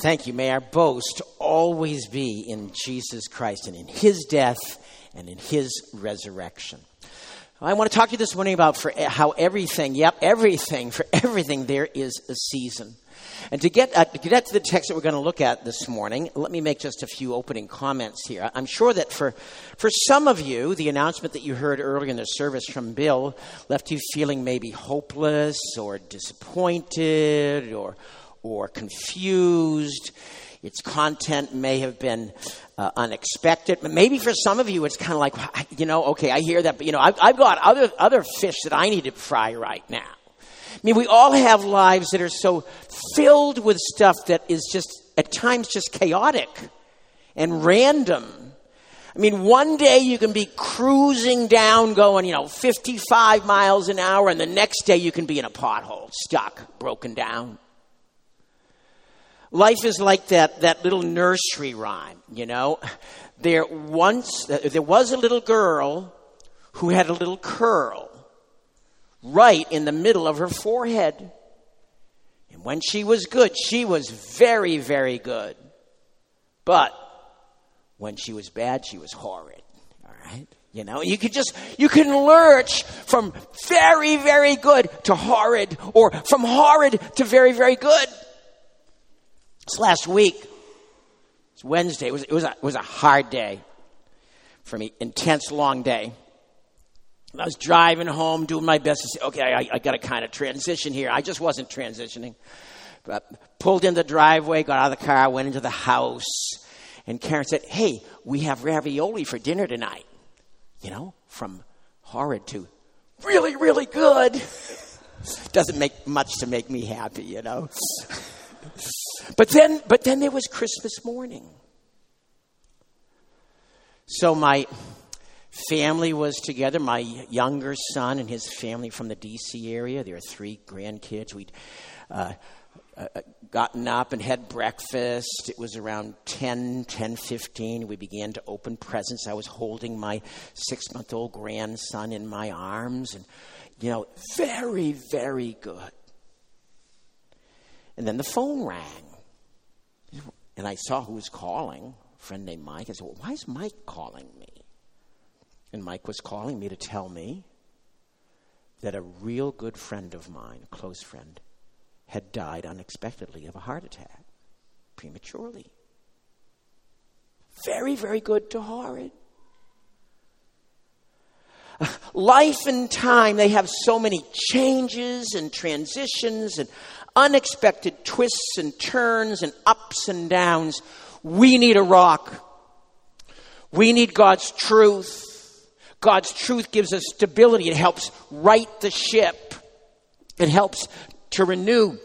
Thank you. May our boast always be in Jesus Christ and in his death and in his resurrection. I want to talk to you this morning about for how everything, yep, everything, for everything there is a season. And to get, uh, to get to the text that we're going to look at this morning, let me make just a few opening comments here. I'm sure that for, for some of you, the announcement that you heard earlier in the service from Bill left you feeling maybe hopeless or disappointed or, or confused. Its content may have been uh, unexpected. But maybe for some of you, it's kind of like, you know, okay, I hear that, but you know, I've, I've got other, other fish that I need to fry right now. I mean, we all have lives that are so filled with stuff that is just, at times, just chaotic and random. I mean, one day you can be cruising down going, you know, 55 miles an hour, and the next day you can be in a pothole, stuck, broken down. Life is like that, that little nursery rhyme, you know. There once, uh, there was a little girl who had a little curl right in the middle of her forehead. And when she was good, she was very, very good. But when she was bad, she was horrid. All right? You know, you could just, you can lurch from very, very good to horrid, or from horrid to very, very good. Last week, it's Wednesday, it was, it was, a, it was a hard day for me, intense, long day. I was driving home, doing my best to say, okay, I, I got to kind of transition here. I just wasn't transitioning. But pulled in the driveway, got out of the car, went into the house, and Karen said, hey, we have ravioli for dinner tonight. You know, from horrid to really, really good. Doesn't make much to make me happy, you know. But then, but then there was Christmas morning. So my family was together. My younger son and his family from the D.C. area. There are three grandkids. We'd uh, uh, gotten up and had breakfast. It was around 10, 10, 15. We began to open presents. I was holding my six month old grandson in my arms. And, you know, very, very good. And then the phone rang. And I saw who was calling, a friend named Mike. I said, well, why is Mike calling me? And Mike was calling me to tell me that a real good friend of mine, a close friend, had died unexpectedly of a heart attack prematurely. Very, very good to horrid. Life and time, they have so many changes and transitions and unexpected twists and turns and ups and downs. We need a rock. We need God's truth. God's truth gives us stability. It helps right the ship. It helps to renew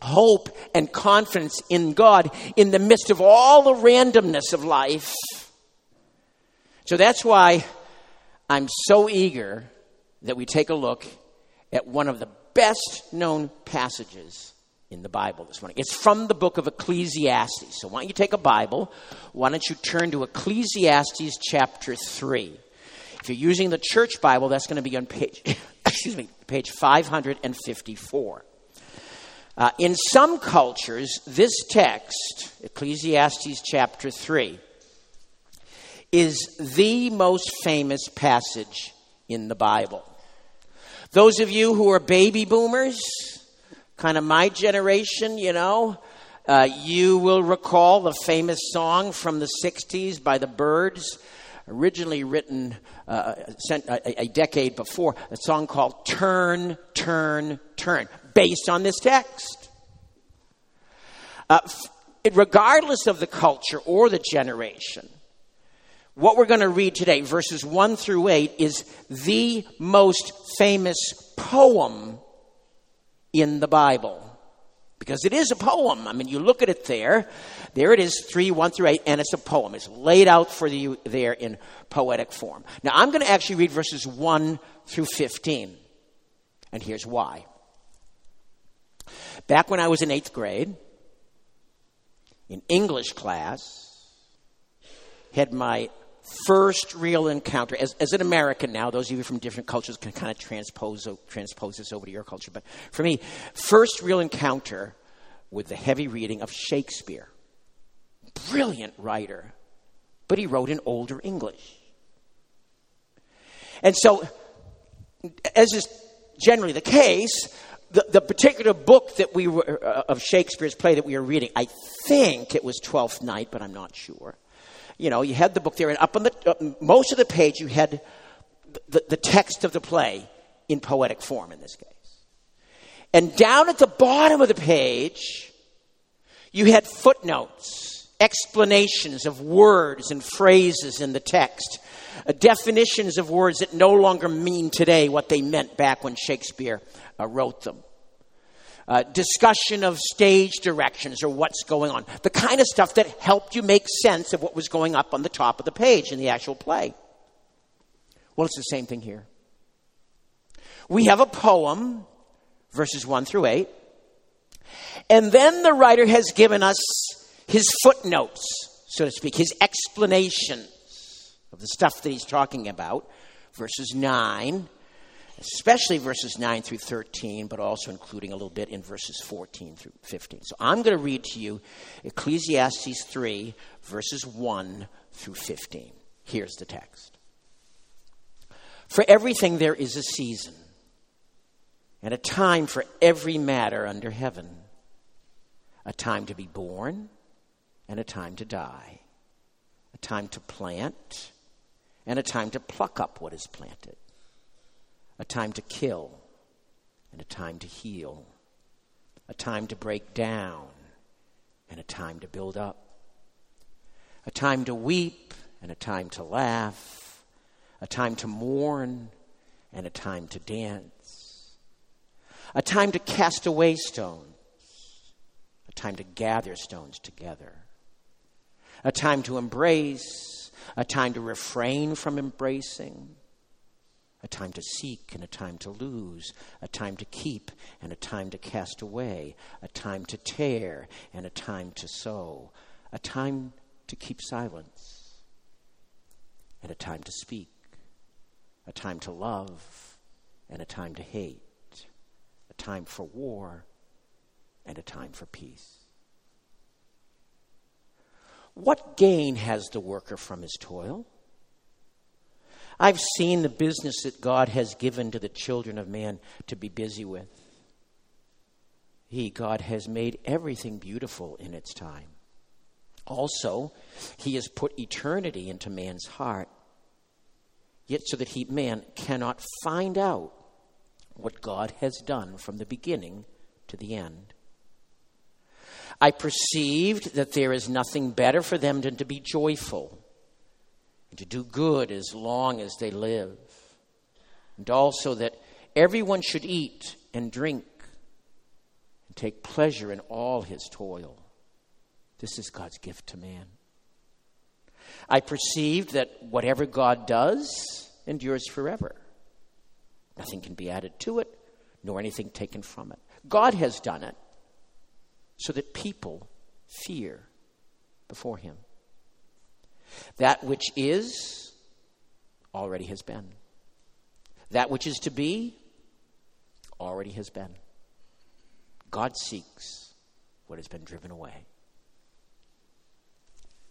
hope and confidence in God in the midst of all the randomness of life. So that's why I'm so eager that we take a look at one of the best known passages in the Bible this morning. It's from the book of Ecclesiastes. So why don't you take a Bible? Why don't you turn to Ecclesiastes chapter 3? If you're using the church Bible, that's going to be on page, excuse me, page 554. Uh, in some cultures, this text, Ecclesiastes chapter 3, is the most famous passage in the Bible. Those of you who are baby boomers, kind of my generation, you know, uh, you will recall the famous song from the 60s by the Byrds originally written uh, a, a decade before, a song called Turn, Turn, Turn, based on this text. Uh, regardless of the culture or the generation, what we're going to read today, verses 1 through 8, is the most famous poem in the Bible. Because it is a poem. I mean, you look at it there, there it is, 3, 1 through 8, and it's a poem. It's laid out for you there in poetic form. Now, I'm going to actually read verses 1 through 15. And here's why. Back when I was in eighth grade, in English class, had my first real encounter as, as an American now. Those of you from different cultures can kind of transpose transpose this over to your culture. But for me, first real encounter with the heavy reading of Shakespeare brilliant writer, but he wrote in older English. And so, as is generally the case, the, the particular book that we were, uh, of Shakespeare's play that we were reading, I think it was Twelfth Night, but I'm not sure. You know, you had the book there, and up on the uh, most of the page, you had the, the text of the play in poetic form in this case. And down at the bottom of the page, you had footnotes, explanations of words and phrases in the text, uh, definitions of words that no longer mean today what they meant back when Shakespeare uh, wrote them. Uh, discussion of stage directions or what's going on. The kind of stuff that helped you make sense of what was going up on the top of the page in the actual play. Well, it's the same thing here. We have a poem, verses 1 through 8, and then the writer has given us his footnotes, so to speak, his explanations of the stuff that he's talking about, verses 9 especially verses 9 through 13, but also including a little bit in verses 14 through 15. So I'm going to read to you Ecclesiastes 3, verses 1 through 15. Here's the text For everything there is a season, and a time for every matter under heaven a time to be born, and a time to die, a time to plant, and a time to pluck up what is planted a time to kill and a time to heal, a time to break down and a time to build up, a time to weep and a time to laugh, a time to mourn and a time to dance, a time to cast away stones, a time to gather stones together, a time to embrace, a time to refrain from embracing a time to seek and a time to lose, a time to keep and a time to cast away, a time to tear and a time to sew, a time to keep silence and a time to speak, a time to love and a time to hate, a time for war and a time for peace. What gain has the worker from his toil? I've seen the business that God has given to the children of man to be busy with. He, God, has made everything beautiful in its time. Also, He has put eternity into man's heart, yet so that he, man cannot find out what God has done from the beginning to the end. I perceived that there is nothing better for them than to be joyful to do good as long as they live. And also that everyone should eat and drink and take pleasure in all his toil. This is God's gift to man. I perceived that whatever God does endures forever. Nothing can be added to it, nor anything taken from it. God has done it so that people fear before him. That which is already has been. That which is to be already has been. God seeks what has been driven away.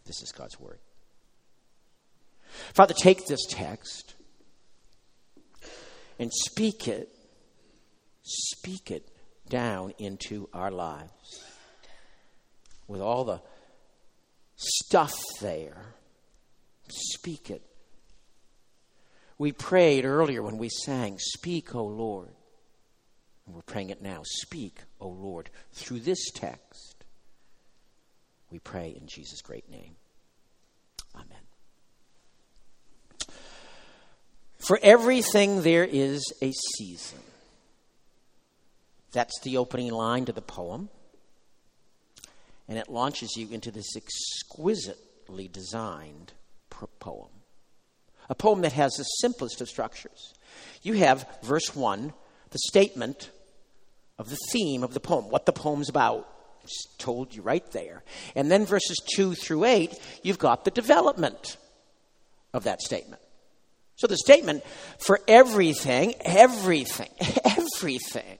This is God's word. Father, take this text and speak it, speak it down into our lives with all the stuff there Speak it. We prayed earlier when we sang, Speak, O Lord. And we're praying it now. Speak, O Lord. Through this text, we pray in Jesus' great name. Amen. For everything there is a season. That's the opening line to the poem. And it launches you into this exquisitely designed poem. A poem that has the simplest of structures. You have verse 1, the statement of the theme of the poem, what the poem's about. Just told you right there. And then verses 2 through 8, you've got the development of that statement. So the statement for everything, everything, everything,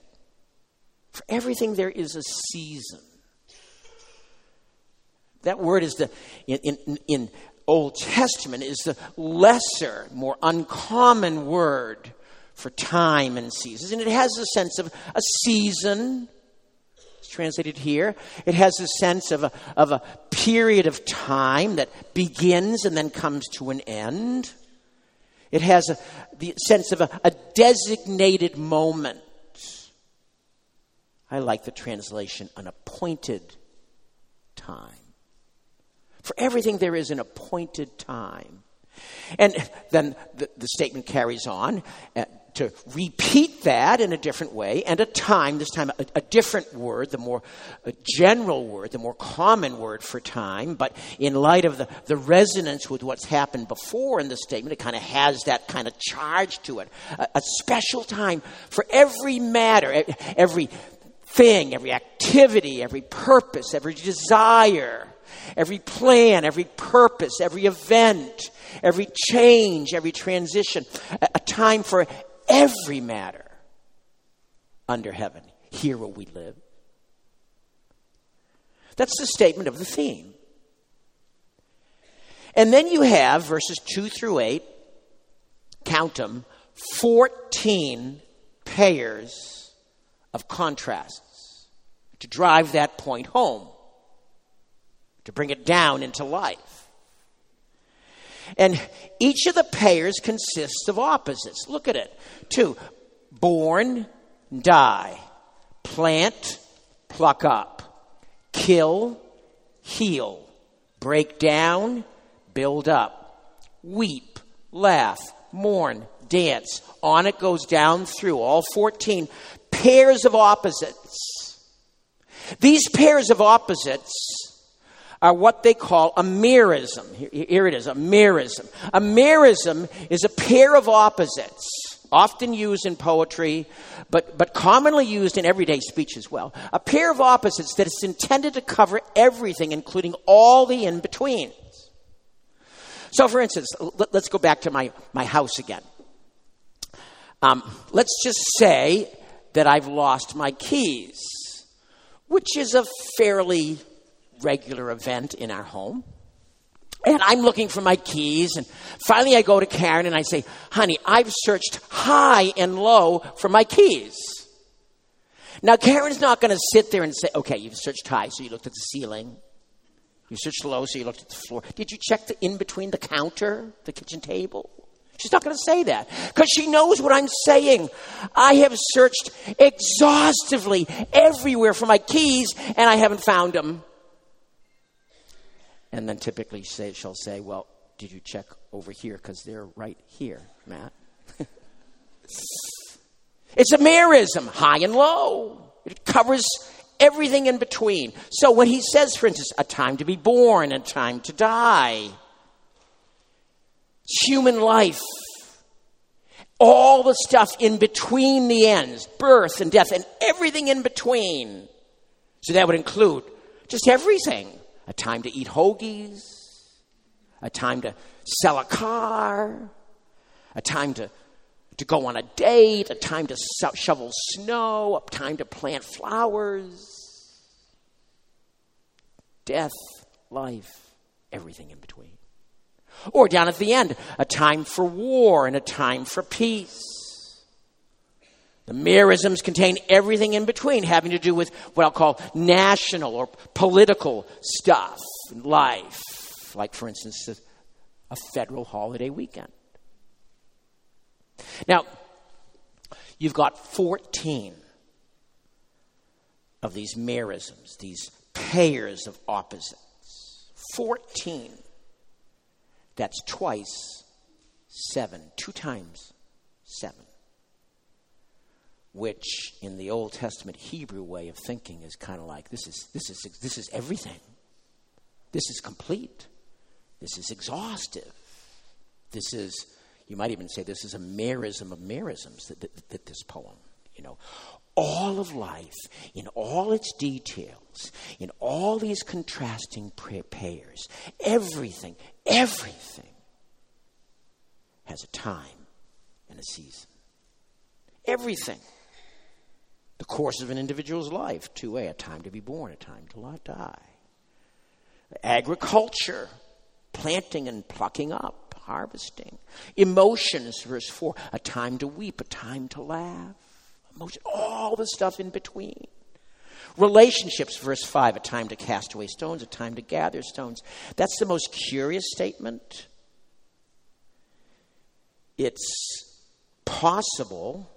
for everything there is a season. That word is the, in, in, in Old Testament, is the lesser, more uncommon word for time and seasons. And it has a sense of a season. It's translated here. It has a sense of a, of a period of time that begins and then comes to an end. It has a, the sense of a, a designated moment. I like the translation, an appointed time. For everything, there is an appointed time. And then the, the statement carries on. Uh, to repeat that in a different way and a time, this time a, a different word, the more general word, the more common word for time. But in light of the, the resonance with what's happened before in the statement, it kind of has that kind of charge to it. A, a special time for every matter, every thing, every activity, every purpose, every desire, every plan, every purpose, every event, every change, every transition, a, time for every matter under heaven. Here will we live. That's the statement of the theme. And then you have verses 2 through 8, count them, 14 pairs of contrasts to drive that point home, to bring it down into life. And each of the pairs consists of opposites. Look at it. Two, born, die. Plant, pluck up. Kill, heal. Break down, build up. Weep, laugh, mourn, dance. On it goes down through all 14 pairs of opposites. These pairs of opposites are what they call a merism. Here it is, a merism. A merism is a pair of opposites, often used in poetry, but, but commonly used in everyday speech as well. A pair of opposites that is intended to cover everything, including all the in betweens. So, for instance, let, us go back to my, my house again. Um, let's just say that I've lost my keys, which is a fairly regular event in our home. And I'm looking for my keys, and finally I go to Karen and I say, Honey, I've searched high and low for my keys. Now, Karen's not going to sit there and say, Okay, you've searched high, so you looked at the ceiling. You searched low, so you looked at the floor. Did you check the in between the counter, the kitchen table? She's not going to say that because she knows what I'm saying. I have searched exhaustively everywhere for my keys and I haven't found them. And then typically say, she'll say, Well, did you check over here? Because they're right here, Matt. it's a merism, high and low. It covers everything in between. So when he says, for instance, a time to be born, a time to die, human life, all the stuff in between the ends, birth and death, and everything in between. So that would include just everything a time to eat hoagies, a time to sell a car, a time to, to go on a date, a time to shovel snow, a time to plant flowers, death, life, everything in between. Or down at the end, a time for war and a time for peace. The merisms contain everything in between, having to do with what I'll call national or political stuff in life, like, for instance, a federal holiday weekend. Now, you've got 14 of these merisms, these pairs of opposites. 14. That's twice seven, two times seven which in the Old Testament Hebrew way of thinking is kind of like this is this is this is everything. This is complete. This is exhaustive. This is you might even say this is a merism of merisms that, that, that this poem, you know, all of life in all its details, in all these contrasting pairs, everything, everything has a time and a season. Everything the course of an individual's life. 2a, a time to be born, a time to die. Agriculture, planting and plucking up, harvesting. Emotions, verse 4, a time to weep, a time to laugh. Emotion, all the stuff in between. Relationships, verse 5, a time to cast away stones, a time to gather stones. That's the most curious statement. It's possible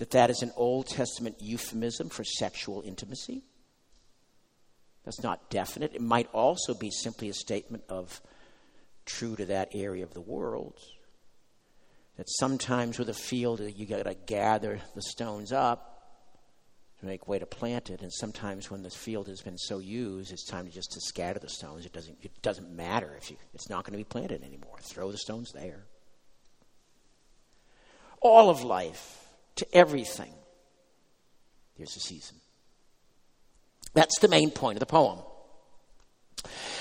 that that is an Old Testament euphemism for sexual intimacy. That's not definite. It might also be simply a statement of true to that area of the world. That sometimes with a field, you got to gather the stones up to make way to plant it. And sometimes when the field has been so used, it's time to just to scatter the stones. It doesn't, it doesn't matter if you, it's not going to be planted anymore. Throw the stones there. All of life, to everything, there's a season. That's the main point of the poem.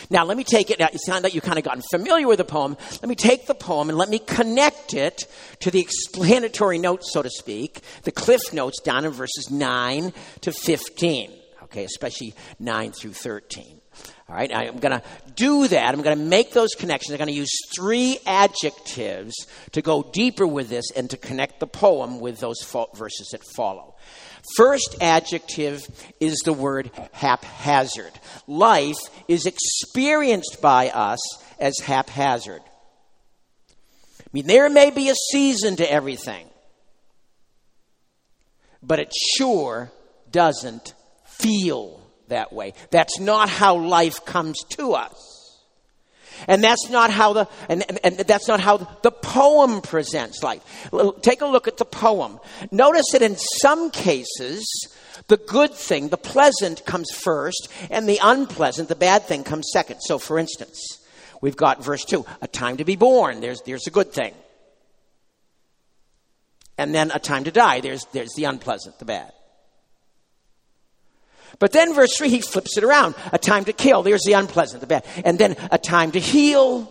Now, let me take it. It sounds like you've kind of gotten familiar with the poem. Let me take the poem and let me connect it to the explanatory notes, so to speak, the cliff notes down in verses 9 to 15, okay, especially 9 through 13. All right, I'm going to do that. I'm going to make those connections. I'm going to use three adjectives to go deeper with this and to connect the poem with those verses that follow. First adjective is the word haphazard. Life is experienced by us as haphazard. I mean, there may be a season to everything, but it sure doesn't feel that way. That's not how life comes to us. And that's not how the and, and, and, that's not how the poem presents life. Take a look at the poem. Notice that in some cases, the good thing, the pleasant, comes first, and the unpleasant, the bad thing, comes second. So, for instance, we've got verse two: a time to be born. There's there's a good thing, and then a time to die. There's there's the unpleasant, the bad. But then verse 3, he flips it around. A time to kill. There's the unpleasant, the bad. And then a time to heal.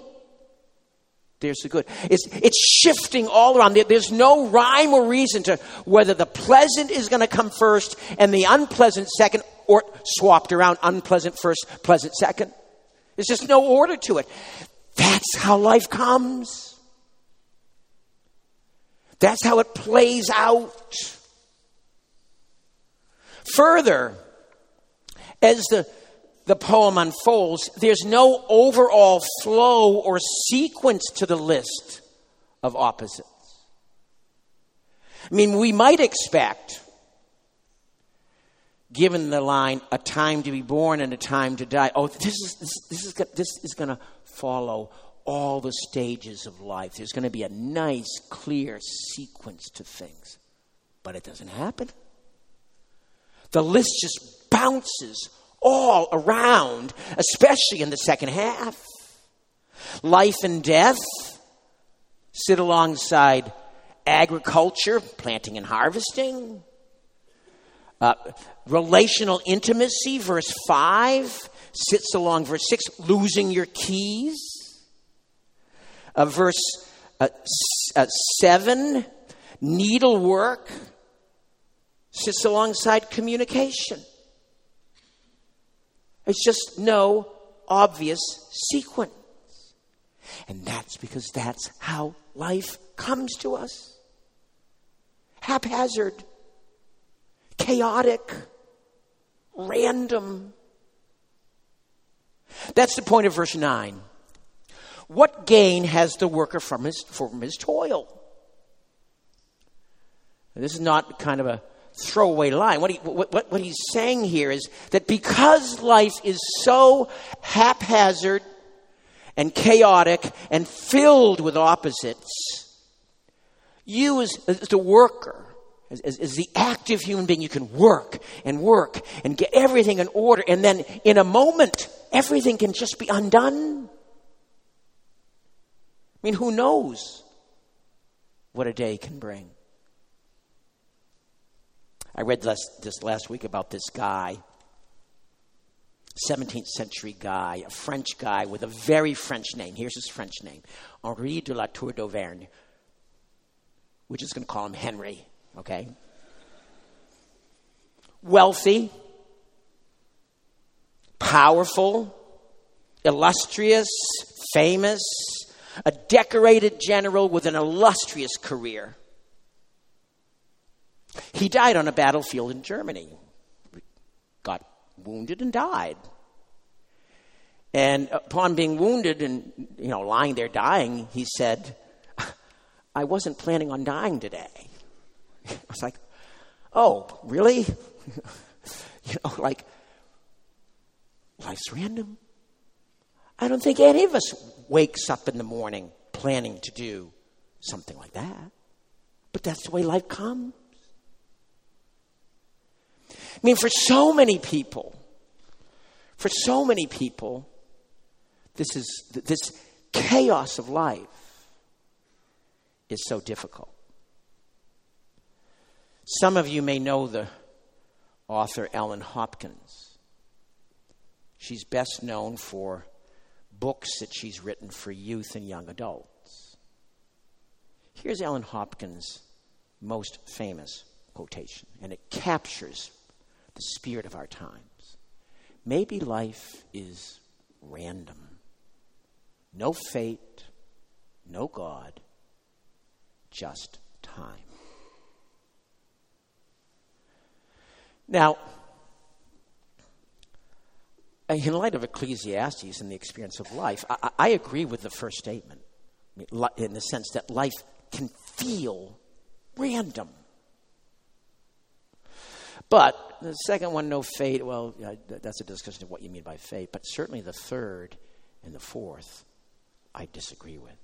There's the good. It's, it's shifting all around. There's no rhyme or reason to whether the pleasant is going to come first and the unpleasant second, or swapped around unpleasant first, pleasant second. There's just no order to it. That's how life comes. That's how it plays out. Further, as the, the poem unfolds, there's no overall flow or sequence to the list of opposites. I mean, we might expect, given the line, a time to be born and a time to die, oh, this is, this, this is, this is going to follow all the stages of life. There's going to be a nice, clear sequence to things. But it doesn't happen. The list just bounces all around, especially in the second half. Life and death sit alongside agriculture, planting and harvesting. Uh, relational intimacy, verse 5, sits along verse 6, losing your keys. Uh, verse uh, uh, 7, needlework, sits alongside communication. It's just no obvious sequence. And that's because that's how life comes to us haphazard, chaotic, random. That's the point of verse 9. What gain has the worker from his, from his toil? this is not kind of a throwaway line. What, he, what, what, what he's saying here is that because life is so haphazard and chaotic and filled with opposites, you as, as the worker, as, as, as, the active human being, you can work and work and get everything in order, and then in a moment, everything can just be undone. I mean, who knows what a day can bring? I read this, this last week about this guy, 17th century guy, a French guy with a very French name. Here's his French name Henri de la Tour d'Auvergne. We're just going to call him Henry, okay? Wealthy, powerful, illustrious, famous, a decorated general with an illustrious career. He died on a battlefield in Germany, got wounded and died. And upon being wounded and you know lying there dying, he said, "I wasn't planning on dying today." I was like, "Oh, really?" you know, like life's random. I don't think any of us wakes up in the morning planning to do something like that. But that's the way life comes. I mean, for so many people, for so many people, this is this chaos of life is so difficult. Some of you may know the author Ellen Hopkins. She's best known for books that she's written for youth and young adults. Here's Ellen Hopkins' most famous quotation, and it captures the spirit of our times. Maybe life is random. No fate, no God, just time. Now, in light of Ecclesiastes and the experience of life, I, I agree with the first statement in the sense that life can feel random. But the second one, no fate, well, that's a discussion of what you mean by fate. But certainly the third and the fourth, I disagree with.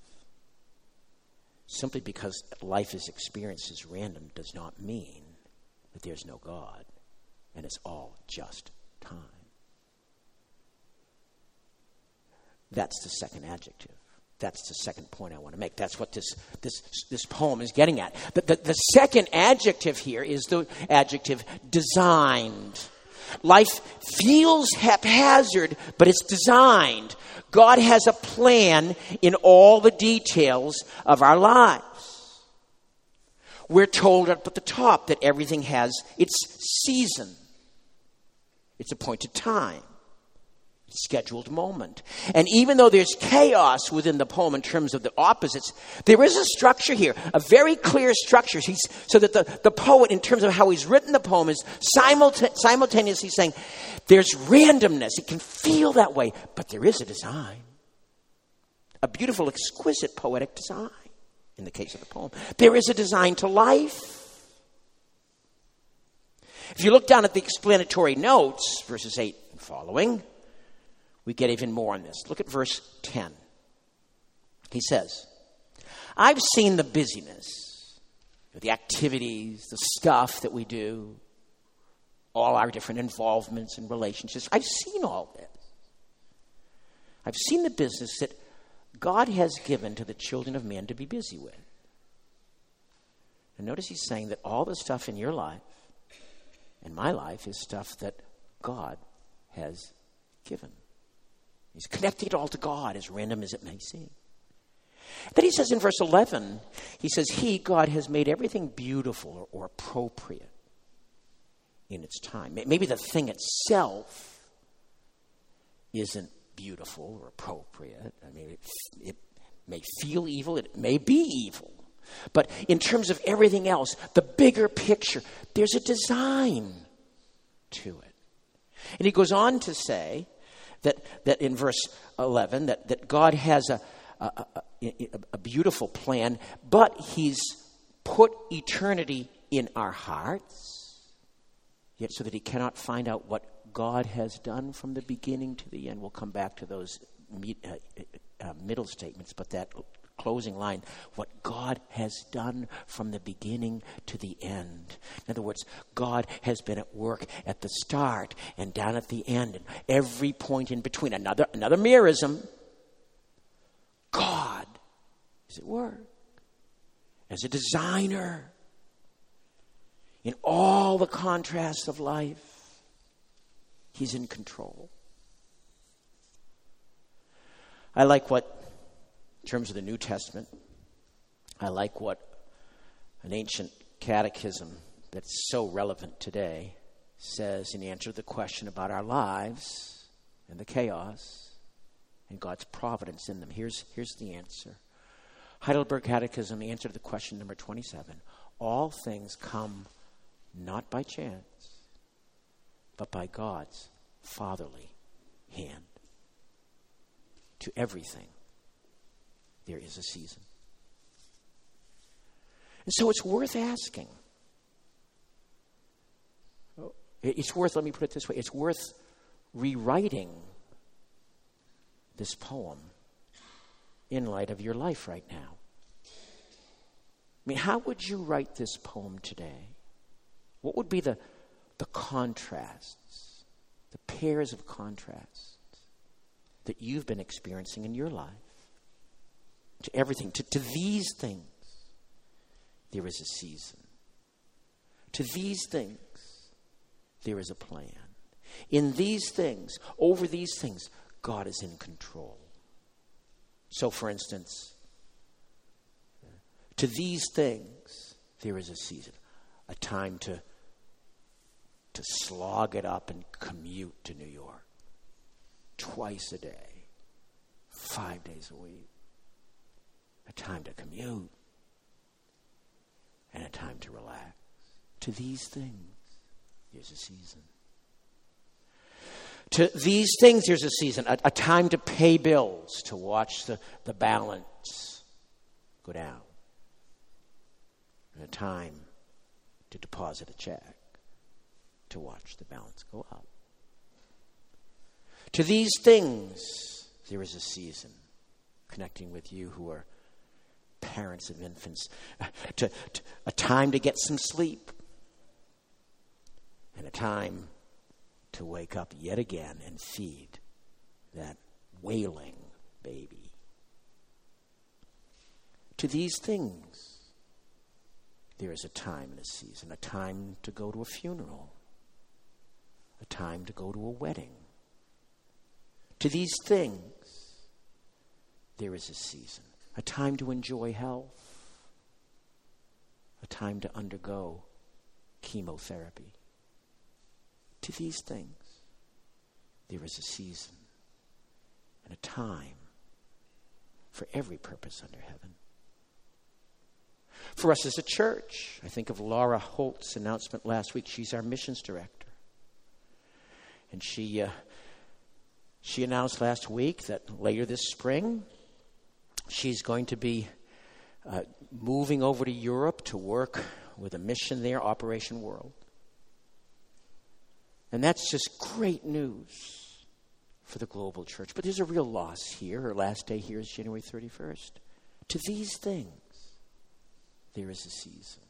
Simply because life is experienced as random does not mean that there's no God and it's all just time. That's the second adjective. That's the second point I want to make. That's what this, this, this poem is getting at. The, the, the second adjective here is the adjective designed. Life feels haphazard, but it's designed. God has a plan in all the details of our lives. We're told up at the top that everything has its season, its appointed time scheduled moment. And even though there's chaos within the poem in terms of the opposites, there is a structure here, a very clear structure. He's, so that the, the poet, in terms of how he's written the poem, is simulta- simultaneously saying there's randomness. It can feel that way, but there is a design. A beautiful, exquisite poetic design in the case of the poem. There is a design to life. If you look down at the explanatory notes, verses 8 and following, we get even more on this. Look at verse 10. He says, I've seen the busyness, the activities, the stuff that we do, all our different involvements and relationships. I've seen all this. I've seen the business that God has given to the children of men to be busy with. And notice he's saying that all the stuff in your life and my life is stuff that God has given. He's connecting it all to God, as random as it may seem. Then he says in verse 11, he says, He, God, has made everything beautiful or, appropriate in its time. Maybe the thing itself isn't beautiful or appropriate. I mean, it, it may feel evil, it may be evil. But in terms of everything else, the bigger picture, there's a design to it. And he goes on to say that, that in verse 11, that, that God has a, a, a, a beautiful plan, but He's put eternity in our hearts, yet so that He cannot find out what God has done from the beginning to the end. We'll come back to those uh, uh, middle statements, but that closing line what God has done from the beginning to the end. In other words, God has been at work at the start and down at the end and every point in between. Another, another merism. God is at work as a designer in all the contrasts of life. He's in control. I like what in terms of the New Testament, I like what an ancient catechism that's so relevant today says in answer to the question about our lives and the chaos. and God's providence in them. Here's, here's the answer Heidelberg Catechism, the answer to the question number 27 All things come not by chance, but by God's fatherly hand. To everything, there is a season. And so it's worth asking. It's worth, let me put it this way, it's worth rewriting this poem in light of your life right now. I mean, how would you write this poem today? What would be the, the contrasts, the pairs of contrasts that you've been experiencing in your life? To everything, to, to these things, there is a season. To these things, there is a plan. In these things, over these things, God is in control. So, for instance, to these things, there is a season, a time to, to slog it up and commute to New York twice a day, five days a week. A time to commute and a time to relax. To these things, there's a season. To these things, there's a season, a, a time to pay bills, to watch the, the balance go down, and a time to deposit a check, to watch the balance go up. To these things, there is a season connecting with you who are parents of infants, uh, to, to, a time to get some sleep, and a time to wake up yet again and feed that wailing baby. To these things, there is a time and a season, a time to go to a funeral, a time to go to a wedding. To these things, there is a season, a time to enjoy health, a time to undergo chemotherapy to these things, there is a season and a time for every purpose under heaven. For us as a church, I think of Laura Holt's announcement last week. She's our missions director. And she, uh, she announced last week that later this spring, she's going to be uh, moving over to Europe to work with a mission there, Operation World. And that's just great news for the global church. But there's a real loss here. Her last day here is January 31st. To these things, there is a season,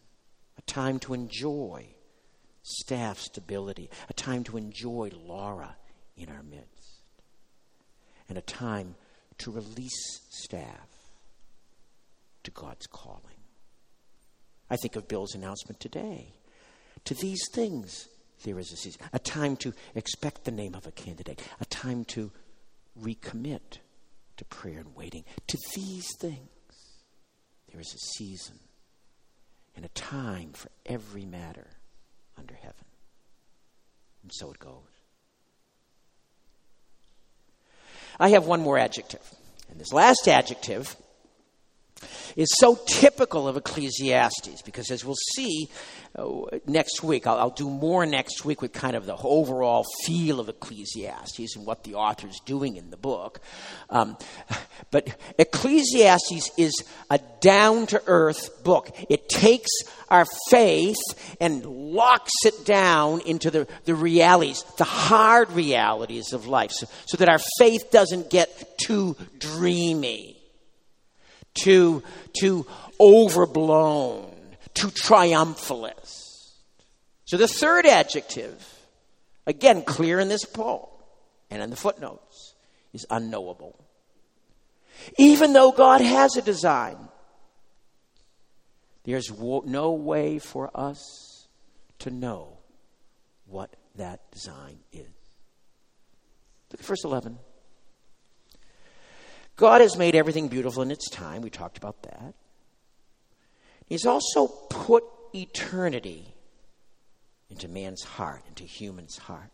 a time to enjoy staff stability, a time to enjoy Laura in our midst, and a time to release staff to God's calling. I think of Bill's announcement today. To these things, there is a season, a time to expect the name of a candidate, a time to recommit to prayer and waiting. To these things, there is a season and a time for every matter under heaven. And so it goes. I have one more adjective. And this last adjective is so typical of Ecclesiastes because, as we'll see uh, next week, I'll, I'll, do more next week with kind of the overall feel of Ecclesiastes and what the author's doing in the book. Um, but Ecclesiastes is a down to earth book. It takes our faith and locks it down into the, the realities, the hard realities of life, so, so that our faith doesn't get too dreamy too, too overblown, too triumphalist. So the third adjective, again, clear in this poem and in the footnotes, is unknowable. Even though God has a design, there's no way for us to know what that design is. Look at verse 11. God has made everything beautiful in its time. We talked about that. He's also put eternity into man's heart, into human's heart.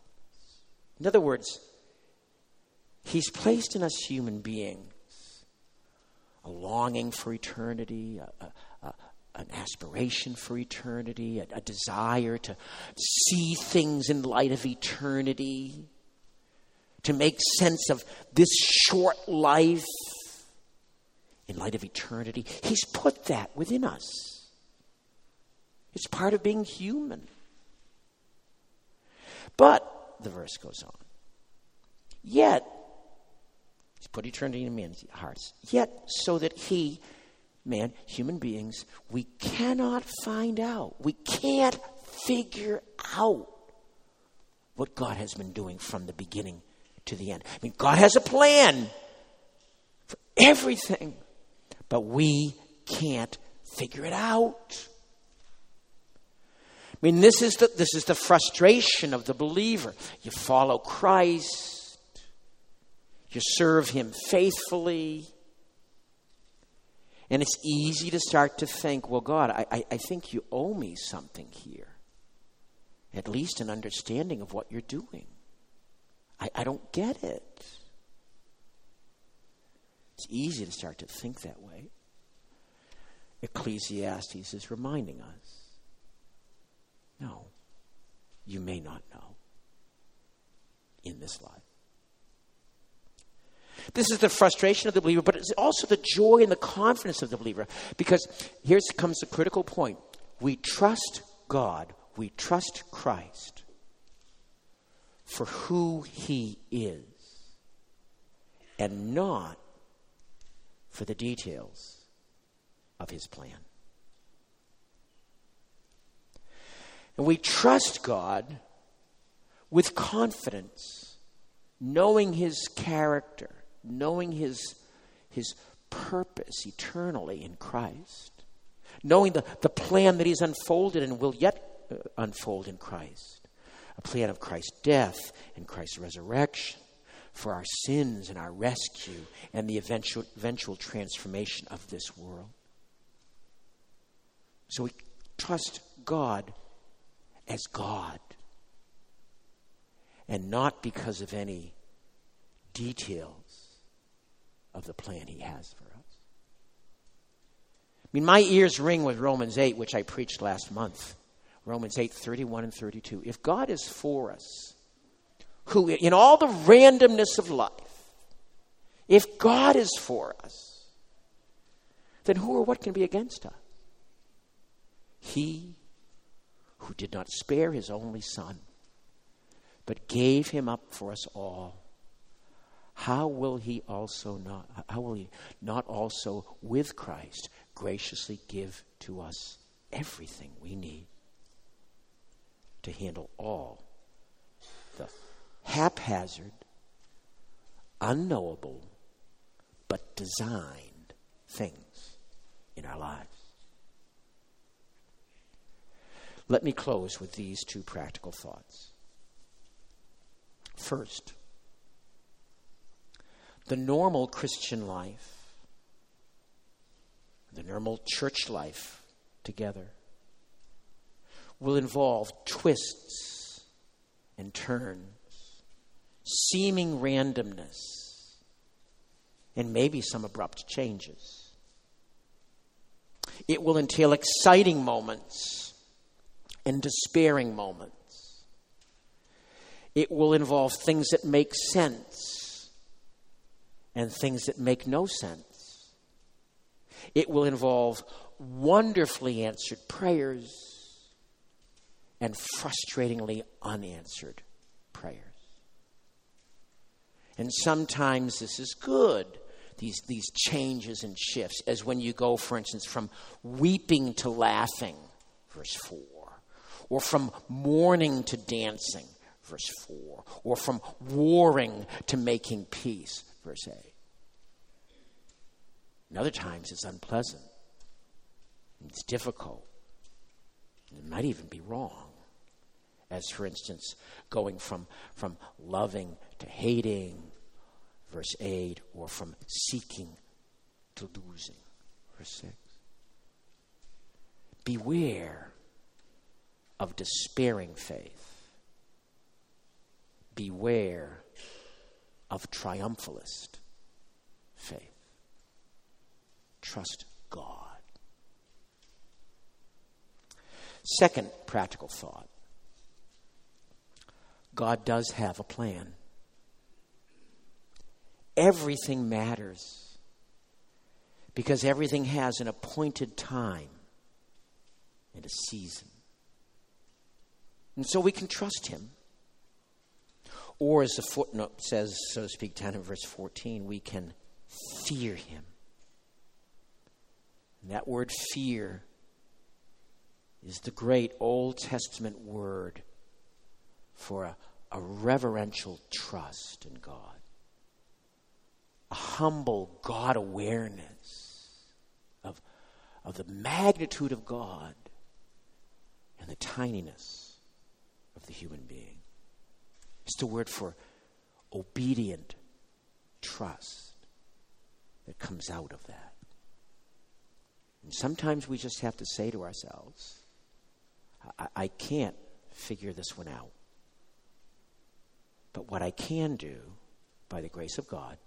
In other words, He's placed in us human beings a longing for eternity, a, a, a, an aspiration for eternity, a, desire to see things in light of eternity, to make sense of this short life in light of eternity. He's put that within us. It's part of being human. But, the verse goes on, yet, he's put eternity in man's hearts, yet so that he, man, human beings, we cannot find out, we can't figure out what God has been doing from the beginning to the end. I mean, God has a plan for everything, but we can't figure it out. I mean, this is the, this is the frustration of the believer. You follow Christ, you serve Him faithfully. And it's easy to start to think, well, God, I, I, I think you owe me something here. At least an understanding of what you're doing. I, I don't get it. It's easy to start to think that way. Ecclesiastes is reminding us no, you may not know in this life. This is the frustration of the believer, but it's also the joy and the confidence of the believer. Because here comes the critical point we trust God, we trust Christ for who He is, and not for the details of His plan. And we trust God with confidence, knowing His character, knowing His, his purpose eternally in Christ, knowing the, the plan that He's unfolded and will yet uh, unfold in Christ plan of Christ's death and Christ's resurrection for our sins and our rescue and the eventual, eventual transformation of this world. So we trust God as God and not because of any details of the plan He has for us. I mean, my ears ring with Romans 8, which I preached last month. Romans 8, 31 and 32. If God is for us, who in all the randomness of life, if God is for us, then who or what can be against us? He who did not spare his only son, but gave him up for us all, how will he also not how will he not also with Christ graciously give to us everything we need to handle all the haphazard, unknowable, but designed things in our lives. Let me close with these two practical thoughts. First, the normal Christian life, the normal church life together, will involve twists and turns, seeming randomness, and maybe some abrupt changes. It will entail exciting moments and despairing moments. It will involve things that make sense and things that make no sense. It will involve wonderfully answered prayers and frustratingly unanswered prayers. And sometimes this is good, these, these changes and shifts, as when you go, for instance, from weeping to laughing, verse 4, or from mourning to dancing, verse 4, or from warring to making peace, verse 8. And other times it's unpleasant, it's difficult, it might even be wrong as for instance going from from loving to hating verse 8 or from seeking to losing verse 6 beware of despairing faith beware of triumphalist faith. Trust God. Second practical thought God does have a plan. Everything matters because everything has an appointed time and a season. And so we can trust Him. Or, as the footnote says, so to speak, down in verse 14, we can fear Him. And that word fear is the great Old Testament word for a, a reverential trust in God, a humble God awareness of, of the magnitude of God and the tininess of the human being. It's the word for obedient trust that comes out of that. And sometimes we just have to say to ourselves, I, I can't figure this one out. But what I can do, by the grace of God,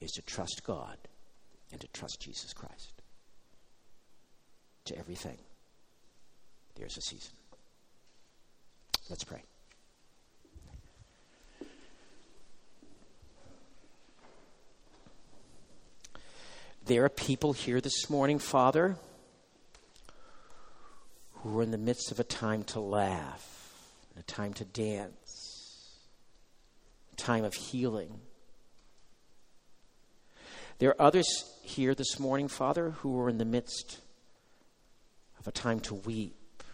is to trust God and to trust Jesus Christ. To everything, there's a season. Let's pray. There are people here this morning, Father, who are in the midst of a time to laugh, a time to dance, time of healing. There are others here this morning, Father, who are in the midst of a time to weep,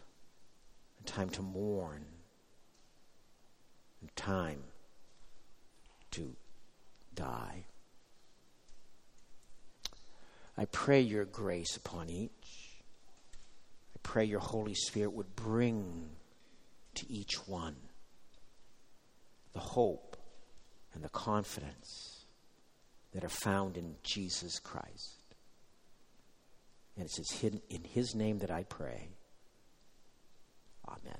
a time to mourn, a time to die. I pray your grace upon each. I pray your Holy Spirit would bring to each one the hope and the confidence that are found in Jesus Christ. And it's in his name that I pray. Amen.